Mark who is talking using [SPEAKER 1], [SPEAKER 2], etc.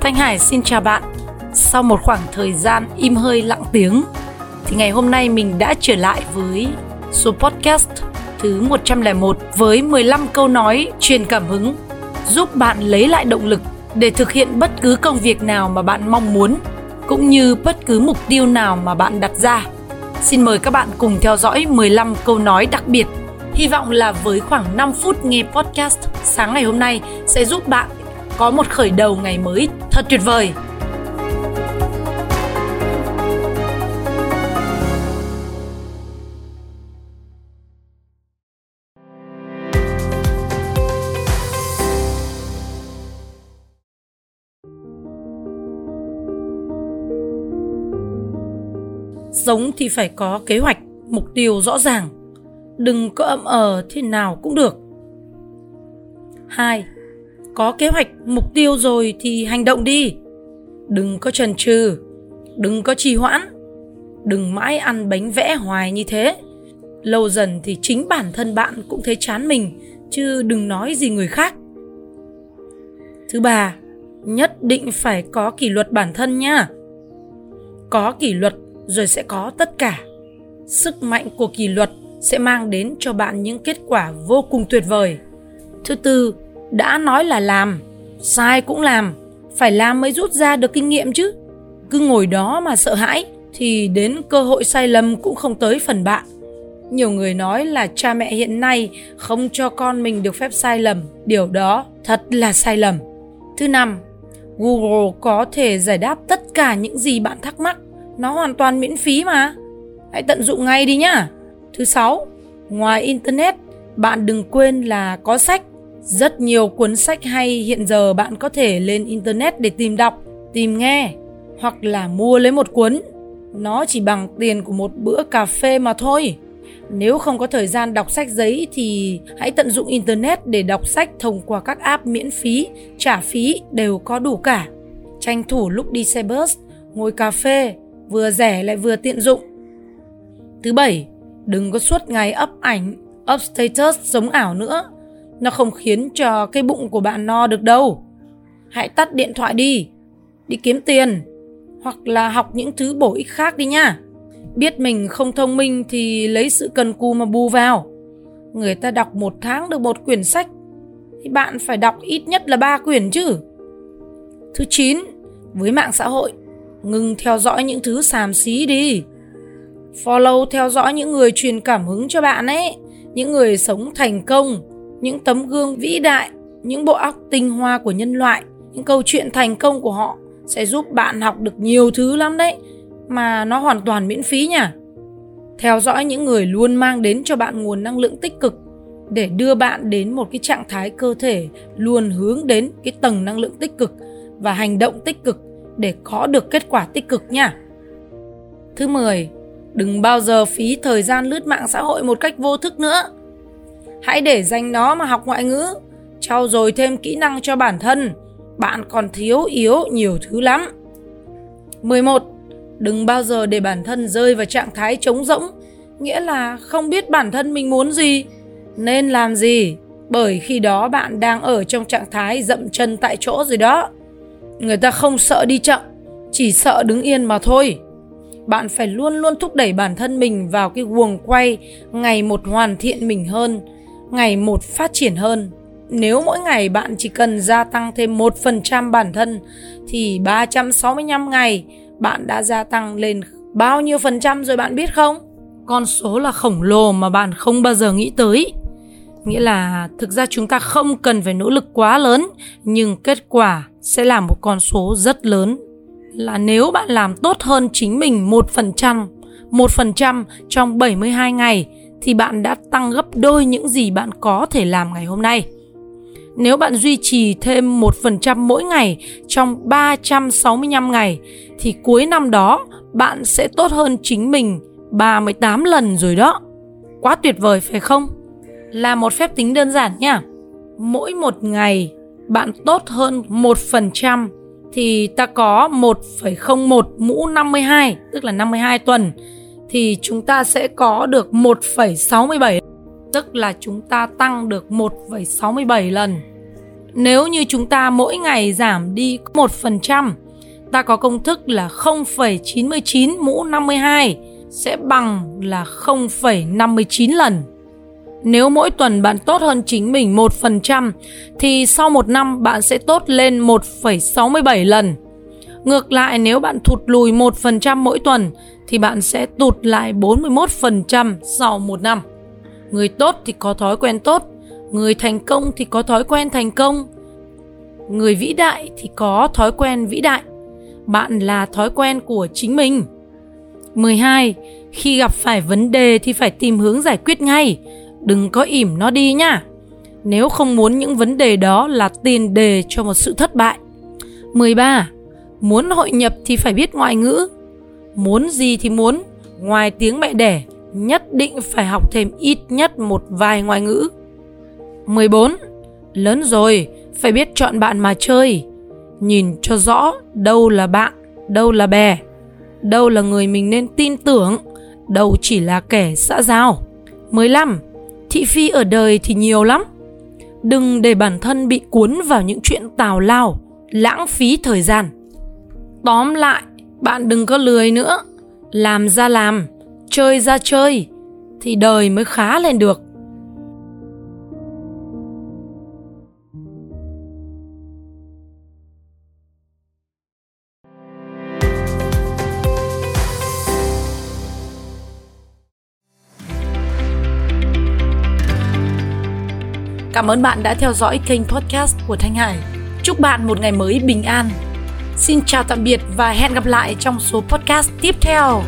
[SPEAKER 1] Thanh Hải xin chào bạn. Sau một khoảng thời gian im hơi lặng tiếng, thì ngày hôm nay mình đã trở lại với số podcast thứ 101 với 15 câu nói truyền cảm hứng, giúp bạn lấy lại động lực để thực hiện bất cứ công việc nào mà bạn mong muốn, cũng như bất cứ mục tiêu nào mà bạn đặt ra. Xin mời các bạn cùng theo dõi 15 câu nói đặc biệt. Hy vọng là với khoảng 5 phút nghe podcast sáng ngày hôm nay sẽ giúp bạn có một khởi đầu ngày mới thật tuyệt vời. Sống thì phải có kế hoạch, mục tiêu rõ ràng. Đừng có ậm ờ thế nào cũng được. 2 có kế hoạch, mục tiêu rồi thì hành động đi. Đừng có chần chừ, đừng có trì hoãn, đừng mãi ăn bánh vẽ hoài như thế. Lâu dần thì chính bản thân bạn cũng thấy chán mình, chứ đừng nói gì người khác. Thứ ba, nhất định phải có kỷ luật bản thân nha. Có kỷ luật rồi sẽ có tất cả. Sức mạnh của kỷ luật sẽ mang đến cho bạn những kết quả vô cùng tuyệt vời. Thứ tư đã nói là làm, sai cũng làm. Phải làm mới rút ra được kinh nghiệm chứ. Cứ ngồi đó mà sợ hãi, thì đến cơ hội sai lầm cũng không tới phần bạn. Nhiều người nói là cha mẹ hiện nay không cho con mình được phép sai lầm. Điều đó thật là sai lầm. Thứ năm, google có thể giải đáp tất cả những gì bạn thắc mắc. Nó hoàn toàn miễn phí mà. Hãy tận dụng ngay đi nhá. Thứ sáu, ngoài internet, bạn đừng quên là có sách rất nhiều cuốn sách hay hiện giờ bạn có thể lên internet để tìm đọc, tìm nghe hoặc là mua lấy một cuốn. Nó chỉ bằng tiền của một bữa cà phê mà thôi. Nếu không có thời gian đọc sách giấy thì hãy tận dụng internet để đọc sách thông qua các app miễn phí, trả phí đều có đủ cả. Tranh thủ lúc đi xe bus, ngồi cà phê, vừa rẻ lại vừa tiện dụng. Thứ bảy, đừng có suốt ngày up ảnh, up status sống ảo nữa nó không khiến cho cái bụng của bạn no được đâu. Hãy tắt điện thoại đi, đi kiếm tiền hoặc là học những thứ bổ ích khác đi nha. Biết mình không thông minh thì lấy sự cần cù mà bù vào. Người ta đọc một tháng được một quyển sách thì bạn phải đọc ít nhất là ba quyển chứ. Thứ 9, với mạng xã hội, ngừng theo dõi những thứ xàm xí đi. Follow theo dõi những người truyền cảm hứng cho bạn ấy, những người sống thành công, những tấm gương vĩ đại những bộ óc tinh hoa của nhân loại những câu chuyện thành công của họ sẽ giúp bạn học được nhiều thứ lắm đấy mà nó hoàn toàn miễn phí nha theo dõi những người luôn mang đến cho bạn nguồn năng lượng tích cực để đưa bạn đến một cái trạng thái cơ thể luôn hướng đến cái tầng năng lượng tích cực và hành động tích cực để có được kết quả tích cực nha. Thứ 10, đừng bao giờ phí thời gian lướt mạng xã hội một cách vô thức nữa. Hãy để dành nó mà học ngoại ngữ, trau dồi thêm kỹ năng cho bản thân. Bạn còn thiếu yếu nhiều thứ lắm. 11. Đừng bao giờ để bản thân rơi vào trạng thái trống rỗng, nghĩa là không biết bản thân mình muốn gì, nên làm gì, bởi khi đó bạn đang ở trong trạng thái dậm chân tại chỗ rồi đó. Người ta không sợ đi chậm, chỉ sợ đứng yên mà thôi. Bạn phải luôn luôn thúc đẩy bản thân mình vào cái guồng quay ngày một hoàn thiện mình hơn, ngày một phát triển hơn. Nếu mỗi ngày bạn chỉ cần gia tăng thêm 1% bản thân thì 365 ngày bạn đã gia tăng lên bao nhiêu phần trăm rồi bạn biết không? Con số là khổng lồ mà bạn không bao giờ nghĩ tới. Nghĩa là thực ra chúng ta không cần phải nỗ lực quá lớn nhưng kết quả sẽ là một con số rất lớn. Là nếu bạn làm tốt hơn chính mình 1%, 1% trong 72 ngày thì bạn đã tăng gấp đôi những gì bạn có thể làm ngày hôm nay. Nếu bạn duy trì thêm 1% mỗi ngày trong 365 ngày thì cuối năm đó bạn sẽ tốt hơn chính mình 38 lần rồi đó. Quá tuyệt vời phải không? Là một phép tính đơn giản nha. Mỗi một ngày bạn tốt hơn 1% thì ta có 1,01 mũ 52, tức là 52 tuần thì chúng ta sẽ có được 1,67 tức là chúng ta tăng được 1,67 lần. Nếu như chúng ta mỗi ngày giảm đi 1%, ta có công thức là 0,99 mũ 52 sẽ bằng là 0,59 lần. Nếu mỗi tuần bạn tốt hơn chính mình 1% thì sau một năm bạn sẽ tốt lên 1,67 lần. Ngược lại nếu bạn thụt lùi 1% mỗi tuần thì bạn sẽ tụt lại 41% sau một năm. Người tốt thì có thói quen tốt, người thành công thì có thói quen thành công. Người vĩ đại thì có thói quen vĩ đại. Bạn là thói quen của chính mình. 12. Khi gặp phải vấn đề thì phải tìm hướng giải quyết ngay, đừng có ỉm nó đi nhá. Nếu không muốn những vấn đề đó là tiền đề cho một sự thất bại. 13. Muốn hội nhập thì phải biết ngoại ngữ. Muốn gì thì muốn, ngoài tiếng mẹ đẻ, nhất định phải học thêm ít nhất một vài ngoại ngữ. 14. Lớn rồi, phải biết chọn bạn mà chơi. Nhìn cho rõ đâu là bạn, đâu là bè, đâu là người mình nên tin tưởng, đâu chỉ là kẻ xã giao. 15. Thị phi ở đời thì nhiều lắm. Đừng để bản thân bị cuốn vào những chuyện tào lao, lãng phí thời gian. Tóm lại, bạn đừng có lười nữa. Làm ra làm, chơi ra chơi, thì đời mới khá lên được. Cảm ơn bạn đã theo dõi kênh podcast của Thanh Hải. Chúc bạn một ngày mới bình an. Xin chào tạm biệt và hẹn gặp lại trong số podcast tiếp theo.